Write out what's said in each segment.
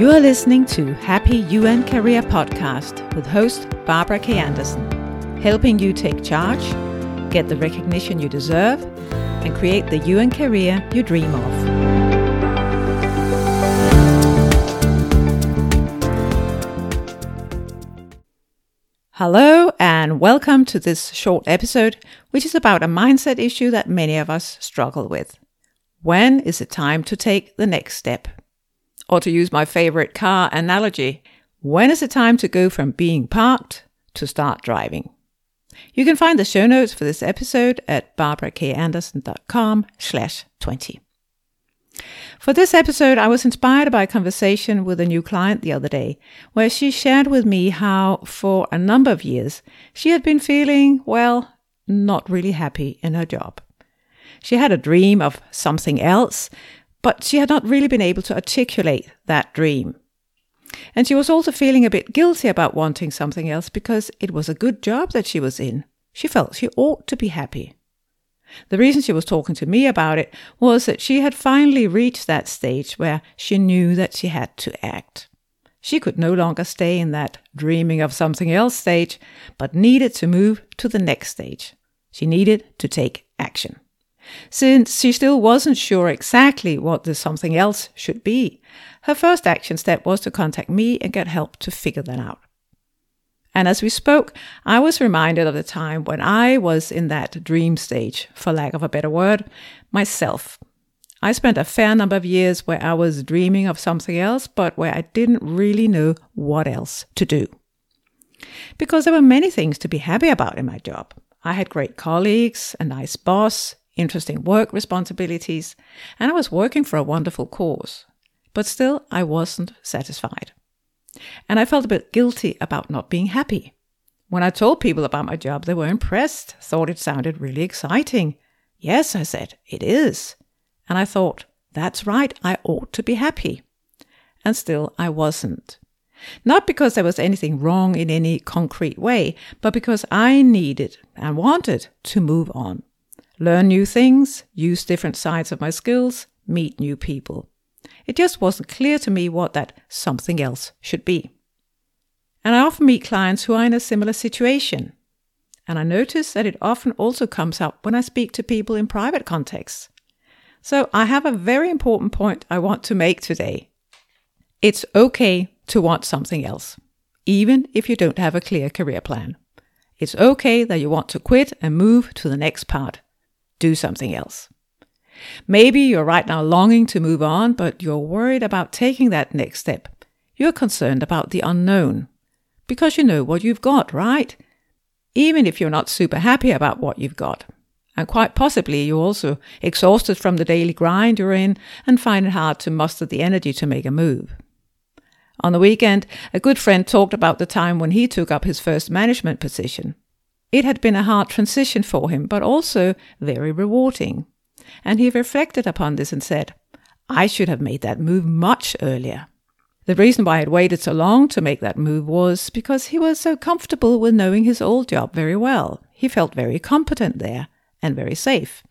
You are listening to Happy UN Career Podcast with host Barbara K. Anderson, helping you take charge, get the recognition you deserve, and create the UN career you dream of. Hello, and welcome to this short episode, which is about a mindset issue that many of us struggle with. When is it time to take the next step? Or to use my favorite car analogy, when is it time to go from being parked to start driving? You can find the show notes for this episode at barbarakanderson.com slash 20. For this episode, I was inspired by a conversation with a new client the other day, where she shared with me how, for a number of years, she had been feeling, well, not really happy in her job. She had a dream of something else, but she had not really been able to articulate that dream. And she was also feeling a bit guilty about wanting something else because it was a good job that she was in. She felt she ought to be happy. The reason she was talking to me about it was that she had finally reached that stage where she knew that she had to act. She could no longer stay in that dreaming of something else stage, but needed to move to the next stage. She needed to take action. Since she still wasn't sure exactly what the something else should be, her first action step was to contact me and get help to figure that out. And as we spoke, I was reminded of the time when I was in that dream stage, for lack of a better word, myself. I spent a fair number of years where I was dreaming of something else, but where I didn't really know what else to do. Because there were many things to be happy about in my job. I had great colleagues, a nice boss, interesting work responsibilities, and I was working for a wonderful cause. But still, I wasn't satisfied. And I felt a bit guilty about not being happy. When I told people about my job, they were impressed, thought it sounded really exciting. Yes, I said, it is. And I thought, that's right, I ought to be happy. And still, I wasn't. Not because there was anything wrong in any concrete way, but because I needed and wanted to move on. Learn new things, use different sides of my skills, meet new people. It just wasn't clear to me what that something else should be. And I often meet clients who are in a similar situation. And I notice that it often also comes up when I speak to people in private contexts. So I have a very important point I want to make today. It's okay to want something else, even if you don't have a clear career plan. It's okay that you want to quit and move to the next part. Do something else. Maybe you're right now longing to move on, but you're worried about taking that next step. You're concerned about the unknown. Because you know what you've got, right? Even if you're not super happy about what you've got. And quite possibly you're also exhausted from the daily grind you're in and find it hard to muster the energy to make a move. On the weekend, a good friend talked about the time when he took up his first management position. It had been a hard transition for him, but also very rewarding. And he reflected upon this and said, I should have made that move much earlier. The reason why I had waited so long to make that move was because he was so comfortable with knowing his old job very well. He felt very competent there and very safe.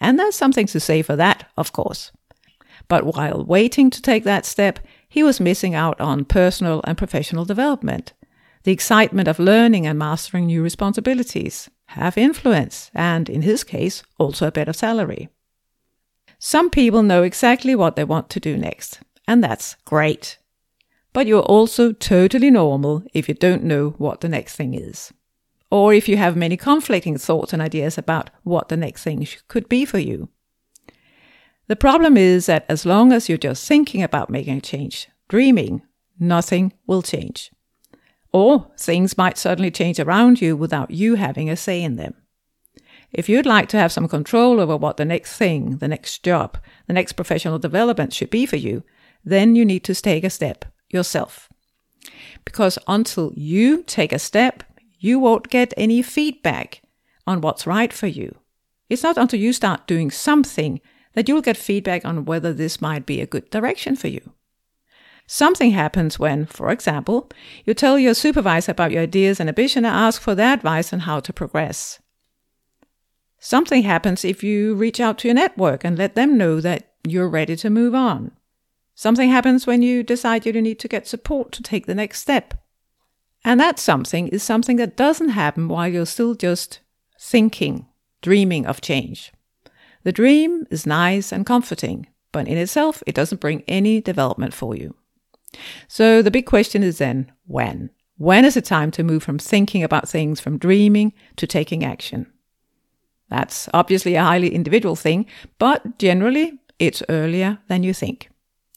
And there's something to say for that, of course. But while waiting to take that step, he was missing out on personal and professional development, the excitement of learning and mastering new responsibilities, have influence, and in his case, also a better salary. Some people know exactly what they want to do next, and that's great. But you're also totally normal if you don't know what the next thing is. Or if you have many conflicting thoughts and ideas about what the next thing could be for you. The problem is that as long as you're just thinking about making a change, dreaming, nothing will change. Or things might suddenly change around you without you having a say in them. If you'd like to have some control over what the next thing, the next job, the next professional development should be for you, then you need to take a step yourself. Because until you take a step, you won't get any feedback on what's right for you. It's not until you start doing something that you'll get feedback on whether this might be a good direction for you. Something happens when, for example, you tell your supervisor about your ideas and ambition and ask for their advice on how to progress. Something happens if you reach out to your network and let them know that you're ready to move on. Something happens when you decide you need to get support to take the next step. And that something is something that doesn't happen while you're still just thinking, dreaming of change. The dream is nice and comforting, but in itself, it doesn't bring any development for you. So the big question is then when? When is it time to move from thinking about things, from dreaming to taking action? That's obviously a highly individual thing, but generally it's earlier than you think.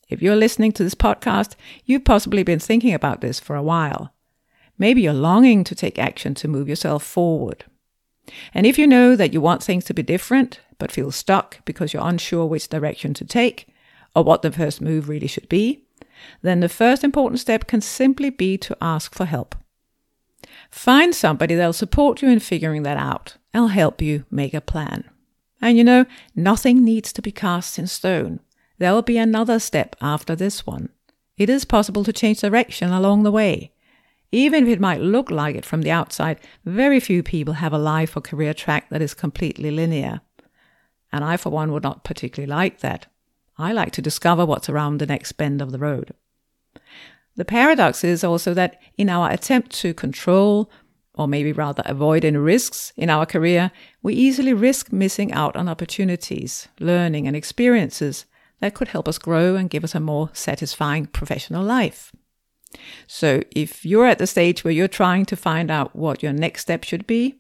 If you're listening to this podcast, you've possibly been thinking about this for a while. Maybe you're longing to take action to move yourself forward. And if you know that you want things to be different, but feel stuck because you're unsure which direction to take or what the first move really should be, then the first important step can simply be to ask for help. Find somebody that'll support you in figuring that out and help you make a plan. And you know, nothing needs to be cast in stone. There will be another step after this one. It is possible to change direction along the way. Even if it might look like it from the outside, very few people have a life or career track that is completely linear. And I, for one, would not particularly like that. I like to discover what's around the next bend of the road. The paradox is also that in our attempt to control, or maybe rather avoid any risks in our career, we easily risk missing out on opportunities, learning, and experiences that could help us grow and give us a more satisfying professional life. So, if you're at the stage where you're trying to find out what your next step should be,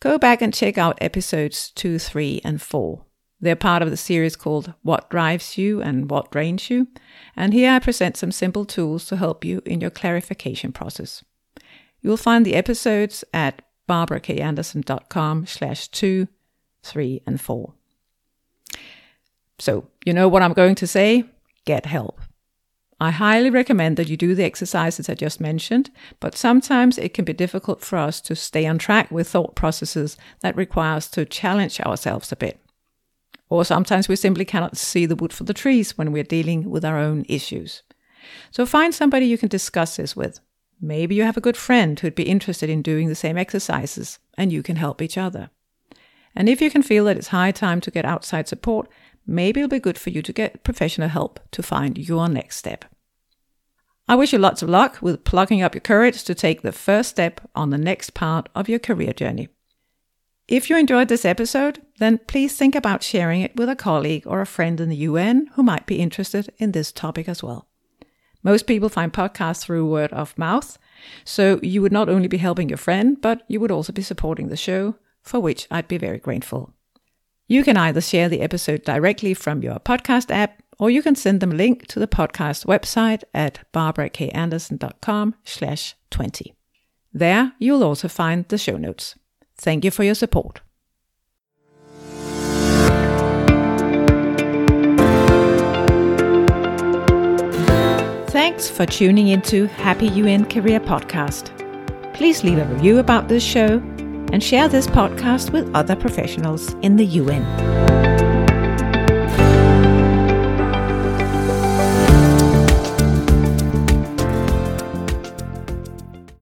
go back and check out episodes 2, 3, and 4. They're part of the series called What Drives You and What Drains You, and here I present some simple tools to help you in your clarification process. You'll find the episodes at barbarakanderson.com slash 2, 3, and 4. So, you know what I'm going to say? Get help. I highly recommend that you do the exercises I just mentioned, but sometimes it can be difficult for us to stay on track with thought processes that require us to challenge ourselves a bit. Or sometimes we simply cannot see the wood for the trees when we're dealing with our own issues. So find somebody you can discuss this with. Maybe you have a good friend who'd be interested in doing the same exercises, and you can help each other. And if you can feel that it's high time to get outside support, maybe it'll be good for you to get professional help to find your next step. I wish you lots of luck with plugging up your courage to take the first step on the next part of your career journey. If you enjoyed this episode, then please think about sharing it with a colleague or a friend in the UN who might be interested in this topic as well. Most people find podcasts through word of mouth, so you would not only be helping your friend, but you would also be supporting the show, for which I'd be very grateful. You can either share the episode directly from your podcast app, or you can send them a link to the podcast website at barbarakanderson.com slash 20. There you'll also find the show notes. Thank you for your support. Thanks for tuning into Happy UN Career Podcast. Please leave a review about this show and share this podcast with other professionals in the UN.